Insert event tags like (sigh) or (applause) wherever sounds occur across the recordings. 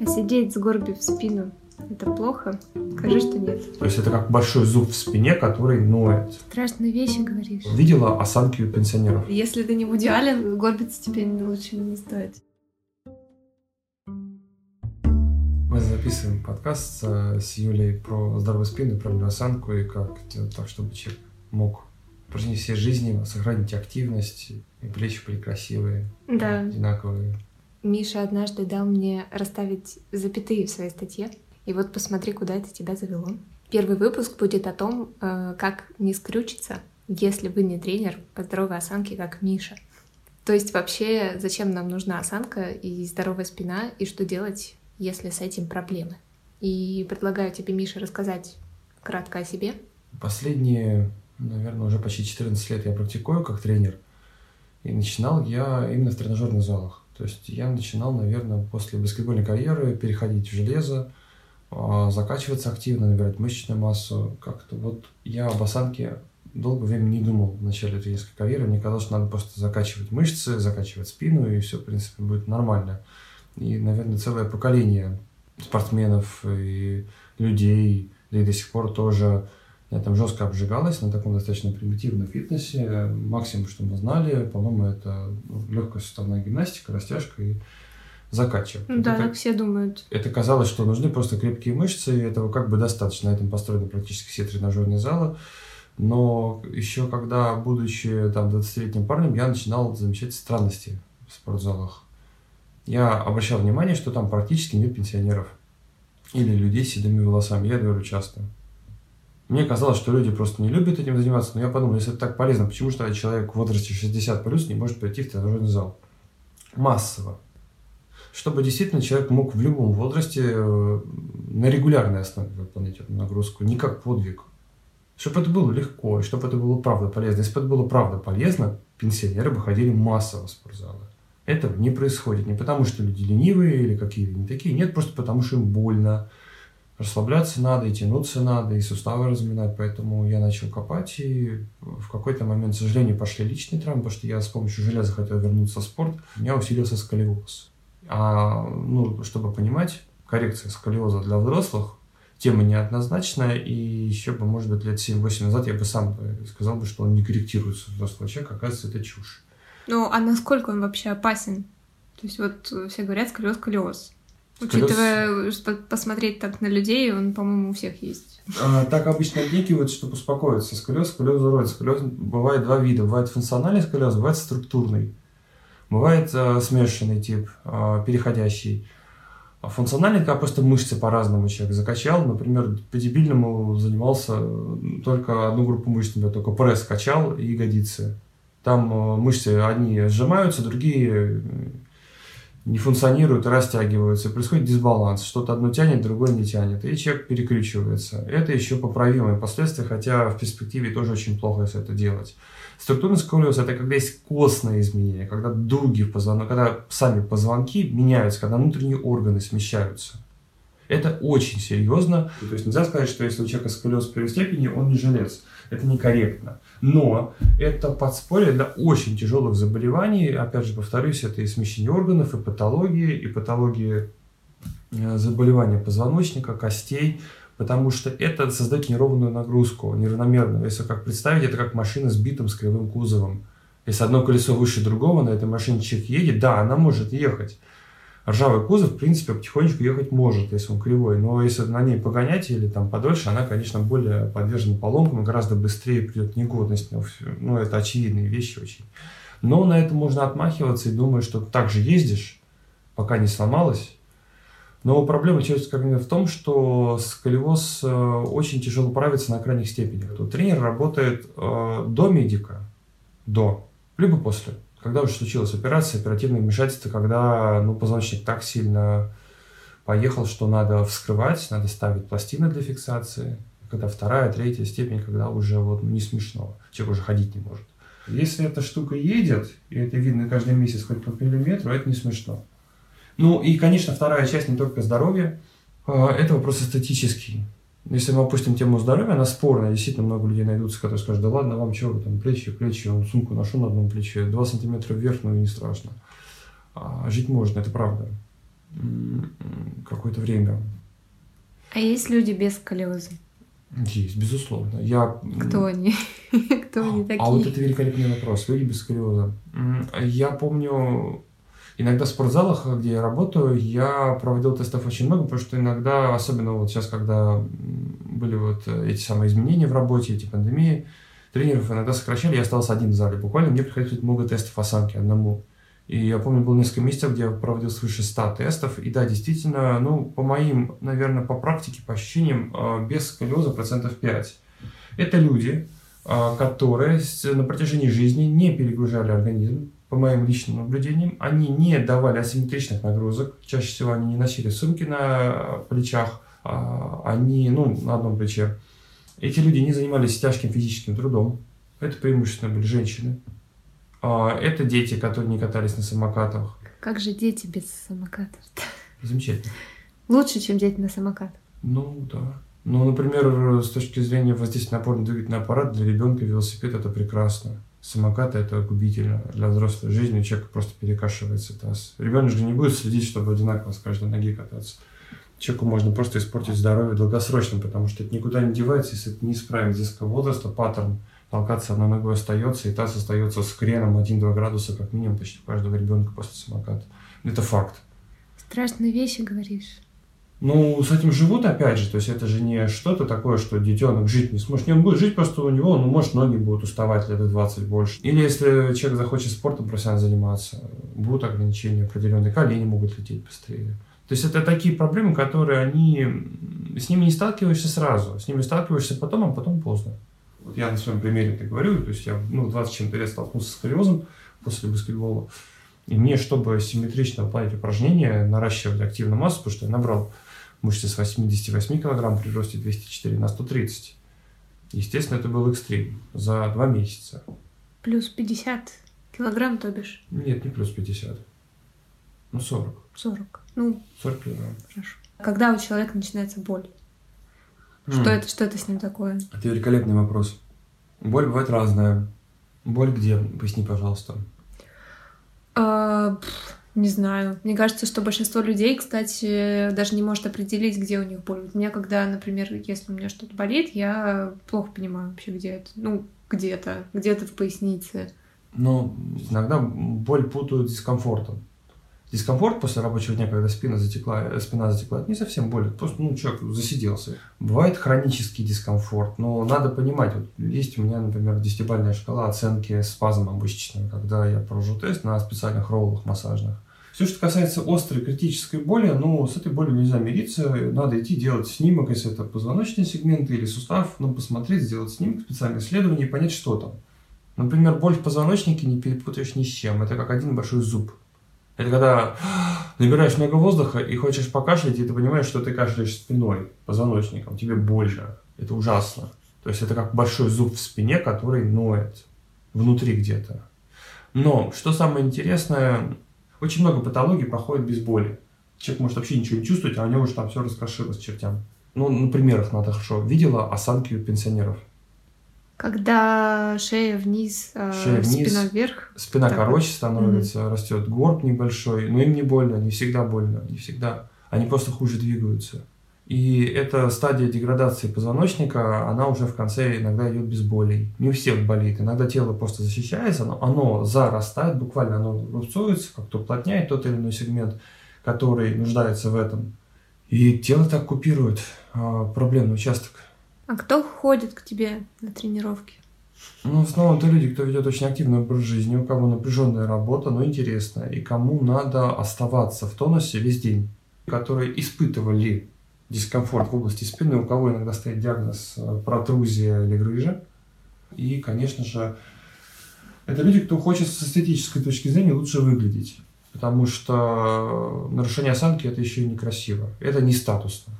А сидеть сгорбив спину – это плохо? Скажи, что нет. То есть это как большой зуб в спине, который ноет. Страшные вещи говоришь. Видела осанки у пенсионеров? Если ты не в идеале, горбиться тебе лучше не стоит. Мы записываем подкаст с Юлей про здоровую спину, правильную осанку и как делать так, чтобы человек мог прожить все жизни, сохранить активность, и плечи были красивые, Да. одинаковые. Миша однажды дал мне расставить запятые в своей статье. И вот посмотри, куда это тебя завело. Первый выпуск будет о том, э, как не скрючиться, если вы не тренер по здоровой осанке, как Миша. То есть вообще, зачем нам нужна осанка и здоровая спина, и что делать, если с этим проблемы. И предлагаю тебе, Миша, рассказать кратко о себе. Последние, наверное, уже почти 14 лет я практикую как тренер. И начинал я именно в тренажерных залах. То есть я начинал, наверное, после баскетбольной карьеры переходить в железо, а, закачиваться активно, набирать мышечную массу. Как-то вот я об осанке долгое время не думал в начале тренерской карьеры. Мне казалось, что надо просто закачивать мышцы, закачивать спину, и все, в принципе, будет нормально. И, наверное, целое поколение спортсменов и людей, да и до сих пор тоже я там жестко обжигалась на таком достаточно примитивном фитнесе. Максимум, что мы знали, по-моему, это легкая суставная гимнастика, растяжка и закачивать. Ну да, это, так все думают. это казалось, что нужны просто крепкие мышцы, и этого как бы достаточно. На этом построены практически все тренажерные залы. Но еще когда, будучи там 20-летним парнем, я начинал замечать странности в спортзалах. Я обращал внимание, что там практически нет пенсионеров или людей с седыми волосами. Я говорю часто. Мне казалось, что люди просто не любят этим заниматься, но я подумал, если это так полезно, почему же человек в возрасте 60 плюс не может пойти в тренажерный зал? Массово. Чтобы действительно человек мог в любом возрасте э, на регулярной основе выполнять эту нагрузку, не как подвиг. Чтобы это было легко, и чтобы это было правда полезно. Если бы это было правда полезно, пенсионеры бы ходили массово в спортзалы. Этого не происходит. Не потому, что люди ленивые или какие-то не такие. Нет, просто потому, что им больно. Расслабляться надо, и тянуться надо, и суставы разминать. Поэтому я начал копать, и в какой-то момент, к сожалению, пошли личные травмы, потому что я с помощью железа хотел вернуться в спорт. У меня усилился сколиоз. А, ну, чтобы понимать, коррекция сколиоза для взрослых тема неоднозначная, и еще бы, может быть, лет 7-8 назад я бы сам сказал бы, что он не корректируется у взрослого человека, оказывается, это чушь. Ну, а насколько он вообще опасен? То есть вот все говорят сколиоз, сколиоз. Учитывая, что посмотреть так на людей, он, по-моему, у всех есть. А, так обычно отнекивают, чтобы успокоиться. Сколиоз, сколиоз урод. Сколиоз бывает два вида. Бывает функциональный сколиоз, бывает структурный. Бывает э, смешанный тип, э, переходящий. А функциональный, когда просто мышцы по-разному человек закачал. Например, по-дебильному занимался только одну группу мышц, например, только пресс качал и ягодицы. Там э, мышцы одни сжимаются, другие не функционируют, растягиваются, происходит дисбаланс. Что-то одно тянет, другое не тянет, и человек переключивается. Это еще поправимые последствия, хотя в перспективе тоже очень плохо, если это делать. Структурный сколиоз – это когда есть костные изменения, когда дуги в позвонок, когда сами позвонки меняются, когда внутренние органы смещаются. Это очень серьезно. То есть нельзя сказать, что если у человека сколиоз первой степени, он не жилец. Это некорректно. Но это подспорье для очень тяжелых заболеваний. Опять же, повторюсь, это и смещение органов, и патологии, и патологии э, заболевания позвоночника, костей, потому что это создает неровную нагрузку, неравномерную. Если как представить, это как машина с битым с кривым кузовом. Если одно колесо выше другого, на этой машине человек едет, да, она может ехать ржавый кузов, в принципе, потихонечку ехать может, если он кривой. Но если на ней погонять или там подольше, она, конечно, более подвержена поломкам, гораздо быстрее придет негодность. Ну, это очевидные вещи очень. Но на это можно отмахиваться и думать, что так же ездишь, пока не сломалось. Но проблема человеческого организма в том, что сколиоз э, очень тяжело правится на крайних степенях. То тренер работает э, до медика, до, либо после когда уже случилась операция, оперативное вмешательство, когда ну, позвоночник так сильно поехал, что надо вскрывать, надо ставить пластины для фиксации. Когда вторая, третья степень, когда уже вот, ну, не смешно, человек уже ходить не может. Если эта штука едет, и это видно каждый месяц хоть по миллиметру, это не смешно. Ну и, конечно, вторая часть не только здоровья, а, это вопрос эстетический. Если мы опустим тему здоровья, она спорная. Действительно, много людей найдутся, которые скажут, да ладно, вам чего, там плечи, плечи, он сумку ношу на одном плече, 2 сантиметра вверх, ну и не страшно. А жить можно, это правда. Как какое-то время. А есть люди без сколиоза? Есть, безусловно. Я... Кто они? (laughs) Кто они такие? А вот это великолепный вопрос. Люди без сколиоза. Я помню, иногда в спортзалах, где я работаю, я проводил тестов очень много, потому что иногда, особенно вот сейчас, когда были вот эти самые изменения в работе, эти пандемии, тренеров иногда сокращали, я остался один в зале. Буквально мне приходилось много тестов осанки одному. И я помню, было несколько месяцев, где я проводил свыше 100 тестов. И да, действительно, ну, по моим, наверное, по практике, по ощущениям, а, без сколиоза процентов 5. Это люди, а, которые на протяжении жизни не перегружали организм, по моим личным наблюдениям, они не давали асимметричных нагрузок. Чаще всего они не носили сумки на плечах, а, они, ну, на одном плече. Эти люди не занимались тяжким физическим трудом. Это преимущественно были женщины. А, это дети, которые не катались на самокатах. Как же дети без самокатов? (laughs) Замечательно. Лучше, чем дети на самокатах. Ну, да. Ну, например, с точки зрения воздействия на опорно-двигательный аппарат, для ребенка велосипед это прекрасно. Самокат это губительно. Для взрослой жизни у человека просто перекашивается таз. Ребенок же не будет следить, чтобы одинаково с каждой ноги кататься. Человеку можно просто испортить здоровье долгосрочно, потому что это никуда не девается, если это не исправить детского возраста, паттерн толкаться одной ногой остается, и таз остается с креном 1-2 градуса, как минимум, почти у каждого ребенка после самоката. Это факт. Страшные вещи говоришь. Ну, с этим живут опять же, то есть это же не что-то такое, что детенок жить не сможет. Не, он будет жить, просто у него, ну, может, ноги будут уставать лет 20 больше. Или если человек захочет спортом профессионально заниматься, будут ограничения определенные, колени могут лететь быстрее. То есть это такие проблемы, которые они, с ними не сталкиваешься сразу, с ними сталкиваешься потом, а потом поздно. Вот я на своем примере это говорю, то есть я ну, 20 чем-то лет столкнулся с сколиозом после баскетбола. И мне, чтобы симметрично выполнять упражнения, наращивать активную массу, потому что я набрал мышцы с 88 килограмм при росте 204 на 130. Естественно, это был экстрим за два месяца. Плюс 50 килограмм, то бишь? Нет, не плюс 50. Ну, 40. 40. Ну, 40 килограмм. Хорошо. Когда у человека начинается боль? Что, mm. это, что это с ним такое? Это великолепный вопрос. Боль бывает разная. Боль где? Поясни, пожалуйста. А, не знаю. Мне кажется, что большинство людей, кстати, даже не может определить, где у них боль. У меня, когда, например, если у меня что-то болит, я плохо понимаю вообще, где это. Ну, где-то, где-то в пояснице. Ну, иногда боль путают с дискомфортом дискомфорт после рабочего дня, когда спина затекла, э, спина затекла, это не совсем боль, просто ну, человек засиделся. Бывает хронический дискомфорт, но надо понимать, вот есть у меня, например, десятибальная шкала оценки спазма мышечного, когда я провожу тест на специальных роллах массажных. Все, что касается острой критической боли, ну, с этой болью нельзя мириться, надо идти делать снимок, если это позвоночный сегмент или сустав, ну, посмотреть, сделать снимок, специальное исследование и понять, что там. Например, боль в позвоночнике не перепутаешь ни с чем, это как один большой зуб. Это когда набираешь много воздуха и хочешь покашлять, и ты понимаешь, что ты кашляешь спиной, позвоночником, тебе больно. Это ужасно. То есть это как большой зуб в спине, который ноет внутри где-то. Но, что самое интересное, очень много патологий проходит без боли. Человек может вообще ничего не чувствовать, а у него уже там все раскрошилось чертям. Ну, на примерах надо хорошо. Видела осанки у пенсионеров? Когда шея вниз, э, шея вниз спина вверх. Спина так короче становится, mm-hmm. растет горб небольшой, но им не больно, не всегда больно, не всегда. Они просто хуже двигаются. И эта стадия деградации позвоночника, она уже в конце иногда идет без болей. Не у всех болит. Иногда тело просто защищается, но оно зарастает, буквально оно рубцуется, как-то уплотняет тот или иной сегмент, который нуждается в этом. И тело так купирует а, проблемный участок. А кто ходит к тебе на тренировки? Ну, в основном это люди, кто ведет очень активный образ жизни, у кого напряженная работа, но интересная, и кому надо оставаться в тонусе весь день, которые испытывали дискомфорт в области спины, у кого иногда стоит диагноз э, протрузия или грыжа. И, конечно же, это люди, кто хочет с эстетической точки зрения лучше выглядеть. Потому что нарушение осанки это еще и некрасиво. Это не статусно.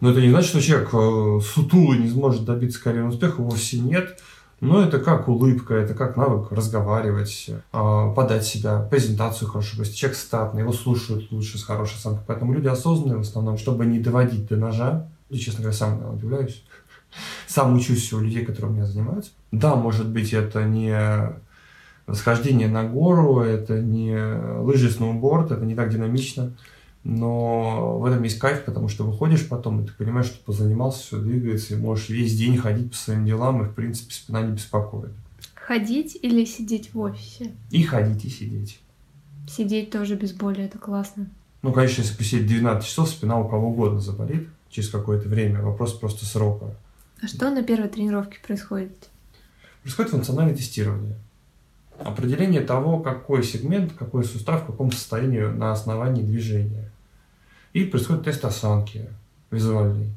Но это не значит, что человек э, сутулый не сможет добиться карьерного успеха, вовсе нет. Но это как улыбка, это как навык разговаривать, а, подать себя, презентацию хорошо. Если человек статный, его слушают лучше с хорошей оценкой. Поэтому люди осознанные в основном, чтобы не доводить до ножа. И, честно говоря, сам удивляюсь. (laughs) Сам учусь у людей, которые у меня занимаются. Да, может быть, это не восхождение на гору, это не лыжи, сноуборд, это не так динамично. Но в этом есть кайф, потому что выходишь потом, и ты понимаешь, что позанимался, все двигается, и можешь весь день ходить по своим делам, и, в принципе, спина не беспокоит. Ходить или сидеть в офисе? И ходить, и сидеть. Сидеть тоже без боли, это классно. Ну, конечно, если посидеть 12 часов, спина у кого угодно заболит через какое-то время. Вопрос просто срока. А что на первой тренировке происходит? Происходит функциональное тестирование определение того, какой сегмент, какой сустав в каком состоянии на основании движения. И происходит тест осанки визуальный.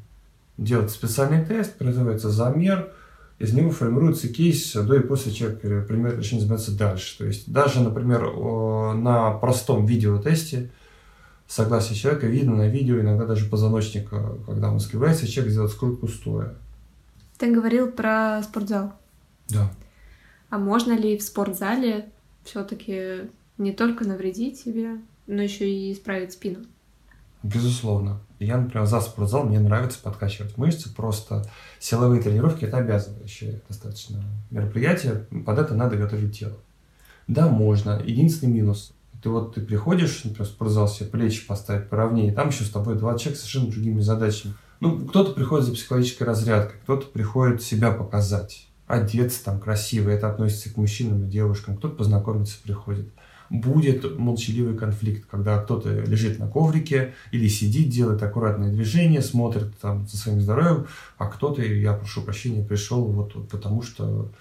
Делается специальный тест, производится замер, из него формируется кейс до и после человека принимает решение заниматься дальше. То есть даже, например, на простом видеотесте согласие человека видно на видео, иногда даже позвоночник, когда он скрывается, человек сделает скрутку стоя. Ты говорил про спортзал. Да. А можно ли в спортзале все-таки не только навредить себе, но еще и исправить спину? Безусловно. Я, например, за спортзал, мне нравится подкачивать мышцы, просто силовые тренировки – это обязывающее достаточно мероприятие, под это надо готовить тело. Да, можно. Единственный минус – ты вот ты приходишь, например, в спортзал, себе плечи поставить поровнее, там еще с тобой два человека с совершенно другими задачами. Ну, кто-то приходит за психологической разрядкой, кто-то приходит себя показать одеться там красиво, это относится к мужчинам и девушкам, кто-то познакомиться приходит. Будет молчаливый конфликт, когда кто-то лежит на коврике или сидит, делает аккуратные движения, смотрит там за своим здоровьем, а кто-то, я прошу прощения, пришел вот, вот потому что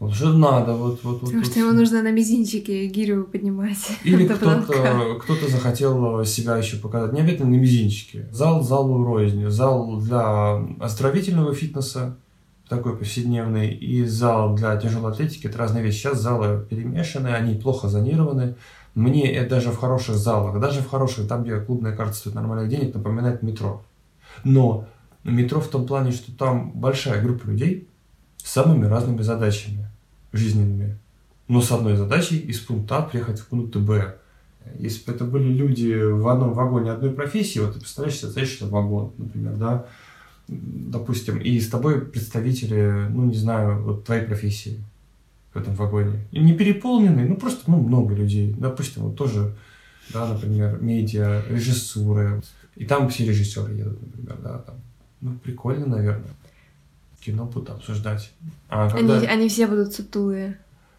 вот что надо, вот, вот, Потому вот, что вот. ему нужно на мизинчике гирю поднимать. (laughs) Или кто-то, кто-то захотел себя еще показать. Не обязательно на мизинчике. Зал залу рознь. Зал для оздоровительного фитнеса, такой повседневный, и зал для тяжелой атлетики – это разные вещи. Сейчас залы перемешаны, они плохо зонированы. Мне это даже в хороших залах, даже в хороших, там, где клубная карта стоит нормальных денег, напоминает метро. Но метро в том плане, что там большая группа людей с самыми разными задачами жизненными. Но с одной задачей из пункта А приехать в пункт Б. Если бы это были люди в одном вагоне одной профессии, вот ты представляешь себе, знаешь, вагон, например, да, допустим, и с тобой представители, ну, не знаю, вот твоей профессии в этом вагоне. И не переполненный, ну, просто, ну, много людей. Допустим, вот тоже, да, например, медиа, режиссуры. И там все режиссеры едут, например, да, там. Ну, прикольно, наверное. Кино будут обсуждать. А когда... они, они все будут сутулые.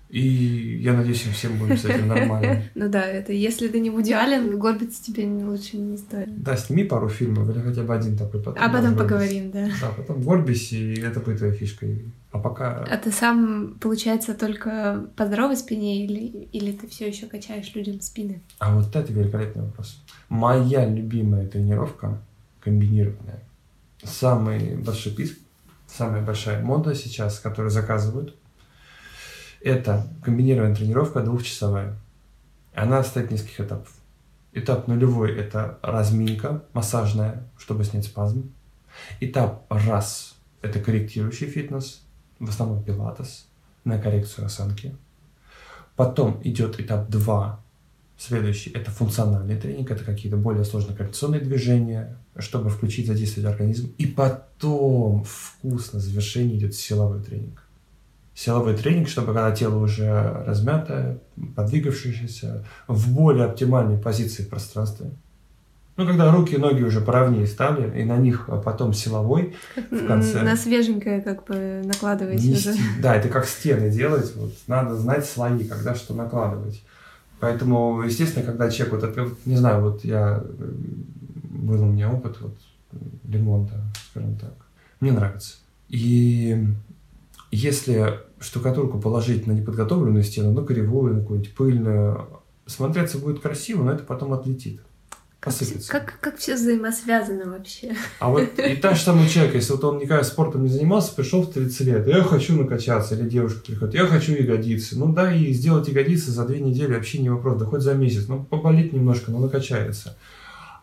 И я надеюсь, им всем будет с этим нормально. (laughs) Ну да, это если ты не Вуди Аллен, горбиться тебе лучше не стоит. Да, сними пару фильмов или хотя бы один такой. Потом а потом поговорим, да. Да, потом горбись, и это будет твоей фишкой. А пока... А ты сам, получается, только по здоровой спине или, или ты все еще качаешь людям спины? А вот это великолепный вопрос. Моя любимая тренировка комбинированная. Самый большой писк, самая большая мода сейчас, которую заказывают – это комбинированная тренировка двухчасовая. Она состоит нескольких этапов. Этап нулевой – это разминка массажная, чтобы снять спазм. Этап раз – это корректирующий фитнес, в основном пилатес, на коррекцию осанки. Потом идет этап 2, следующий – это функциональный тренинг, это какие-то более сложные коррекционные движения, чтобы включить, задействовать организм. И потом вкусно завершение идет силовой тренинг силовой тренинг, чтобы когда тело уже размятое, подвигавшееся, в более оптимальной позиции в пространстве. Ну, когда руки и ноги уже поровнее стали, и на них потом силовой в конце. На свеженькое как бы накладывать Нести. уже. Да, это как стены делать. Вот, надо знать слои, когда что накладывать. Поэтому, естественно, когда человек, вот, это, не знаю, вот я, был у меня опыт вот, ремонта, скажем так, мне нравится. И если штукатурку положить на неподготовленную стену, на кривую, на какую-нибудь пыльную, смотреться будет красиво, но это потом отлетит. Как, как, как все взаимосвязано вообще. А вот и та же самый человек, если вот он никогда спортом не занимался, пришел в 30 лет, я хочу накачаться, или девушка приходит, я хочу ягодицы. Ну да, и сделать ягодицы за две недели вообще не вопрос, да хоть за месяц. Ну, поболит немножко, но накачается.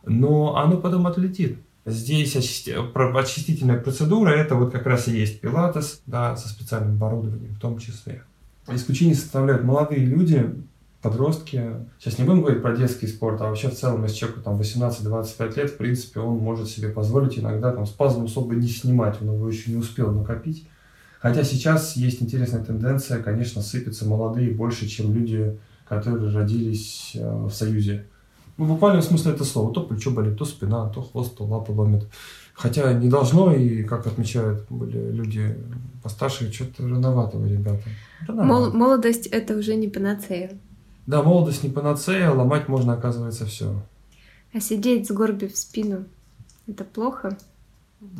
Но оно потом отлетит. Здесь очистительная процедура, это вот как раз и есть пилатес, да, со специальным оборудованием в том числе. Исключение составляют молодые люди, подростки. Сейчас не будем говорить про детский спорт, а вообще в целом, если человеку там 18-25 лет, в принципе, он может себе позволить иногда там спазм особо не снимать, он его еще не успел накопить. Хотя сейчас есть интересная тенденция, конечно, сыпятся молодые больше, чем люди, которые родились э, в Союзе Ну, буквально в смысле это слово. То плечо болит, то спина, то хвост, то лапа ломит. Хотя не должно, и, как отмечают были люди постарше, что-то рановато ребята. Рановато. Молодость – это уже не панацея. Да, молодость не панацея, ломать можно, оказывается, все. А сидеть, сгорбив спину – это плохо?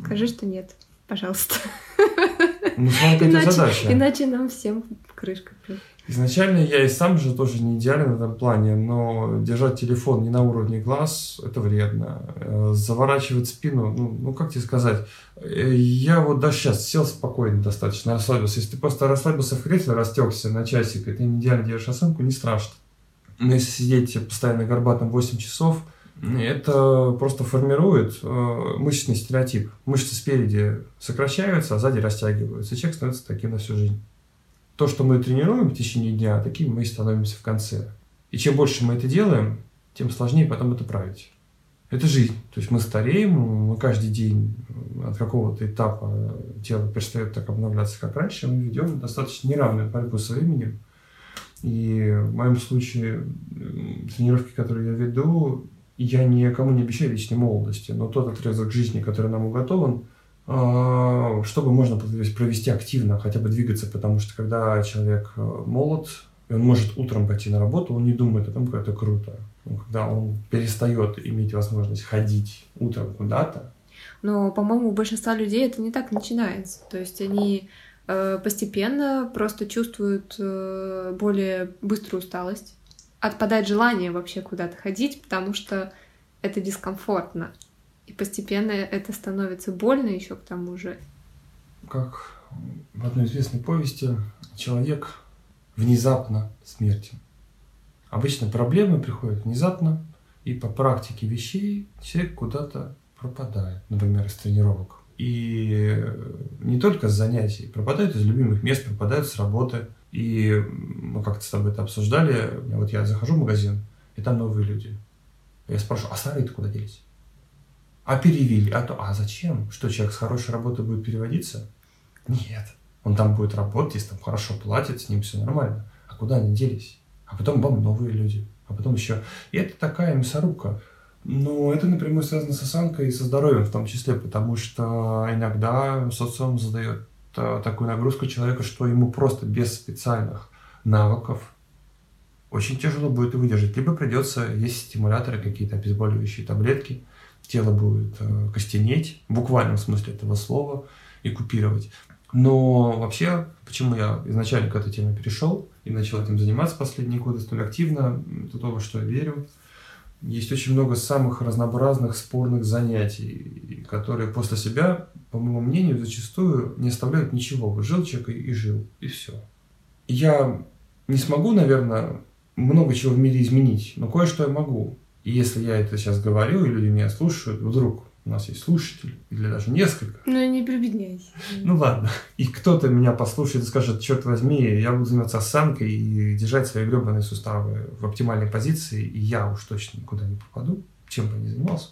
Скажи, что нет, пожалуйста. Ну, смотри, иначе, задача. Иначе нам всем крышка. Изначально я и сам же тоже не идеален в этом плане, но держать телефон не на уровне глаз – это вредно. Э, заворачивать спину, ну, ну как тебе сказать, э, я вот даже сейчас сел спокойно достаточно, расслабился. Если ты просто расслабился в кресле, растекся на часик, и ты не идеально держишь осанку, не страшно. Но если сидеть постоянно горбатым 8 часов, это просто формирует э, мышечный стереотип. Мышцы спереди сокращаются, а сзади растягиваются. И человек становится таким на всю жизнь то, что мы тренируем в течение дня, таким мы и становимся в конце. И чем больше мы это делаем, тем сложнее потом это править. Это жизнь. То есть мы стареем, мы каждый день от какого-то этапа тело перестает так обновляться, как раньше, мы ведем достаточно неравную борьбу со временем. И в моем случае тренировки, которые я веду, я никому не обещаю вечной молодости, но тот отрезок жизни, который нам уготован, а, чтобы можно провести активно, хотя бы двигаться, потому что когда человек э, молод, и он может утром пойти на работу, он не думает о том, как это круто. Но когда он перестает иметь возможность ходить утром куда-то. Но, по-моему, у большинства людей это не так начинается. То есть они э, постепенно просто чувствуют э, более быструю усталость. Отпадает желание вообще куда-то ходить, потому что это дискомфортно. И постепенно это становится больно еще к тому же. Как в одной известной повести человек внезапно смертен. Обычно проблемы приходят внезапно, и по практике вещей человек куда-то пропадает, например, из тренировок. И не только с занятий, пропадают из любимых мест, пропадают с работы. И мы как-то с тобой это обсуждали. Вот я захожу в магазин, и там новые люди. Я спрашиваю, а старые-то куда делись? А перевели, а то, а зачем? Что человек с хорошей работы будет переводиться? Нет. Он там будет работать, если там хорошо платят, с ним все нормально. А куда они делись? А потом бам, новые люди. А потом еще... И это такая мясорубка. Но это напрямую связано с осанкой и со здоровьем в том числе, потому что иногда социум задает э, такую нагрузку человеку, что ему просто без специальных навыков очень тяжело будет выдержать. Либо придется есть стимуляторы, какие-то обезболивающие таблетки, тело будет э, костенеть, в буквальном смысле этого слова, и купировать. Но вообще, почему я изначально к этой теме перешел и начал этим заниматься последние годы столь активно, это то, во что я верю. Есть очень много самых разнообразных спорных занятий, которые после себя, по моему мнению, зачастую не оставляют ничего. Жил человек и, жил, и все. Я не смогу, наверное, много чего в мире изменить, но кое-что я могу. И если я это сейчас говорю, и люди меня слушают, вдруг у нас есть слушатель, или даже несколько. Ну, не прибедняйся. Ну, ладно. И кто-то меня послушает и скажет, черт возьми, я буду заниматься осанкой и держать свои гребаные суставы в оптимальной позиции, и я уж точно никуда не попаду, чем бы я ни занимался.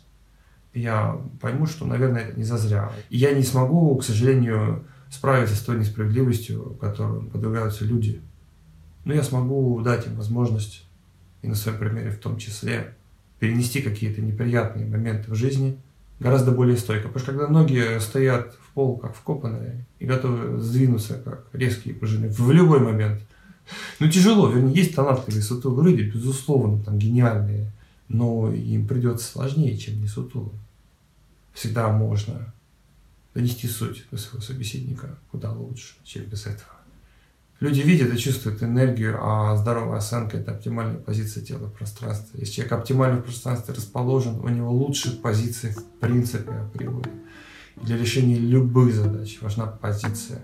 Я пойму, что, наверное, это не зазря. И я не смогу, к сожалению, справиться с той несправедливостью, которой подвергаются люди. Но я смогу дать им возможность, и на своем примере в том числе, перенести какие-то неприятные моменты в жизни гораздо более стойко. Потому что когда ноги стоят в пол, как вкопанные, и готовы сдвинуться, как резкие пружины, в любой момент, ну тяжело, вернее, есть талантливые сутулые люди, безусловно, там гениальные, но им придется сложнее, чем не сутулым. Всегда можно донести суть до своего собеседника куда лучше, чем без этого. Люди видят и чувствуют энергию, а здоровая осанка – это оптимальная позиция тела в пространстве. Если человек оптимально в пространстве расположен, у него лучшие позиции в принципе априори. Для решения любых задач важна позиция.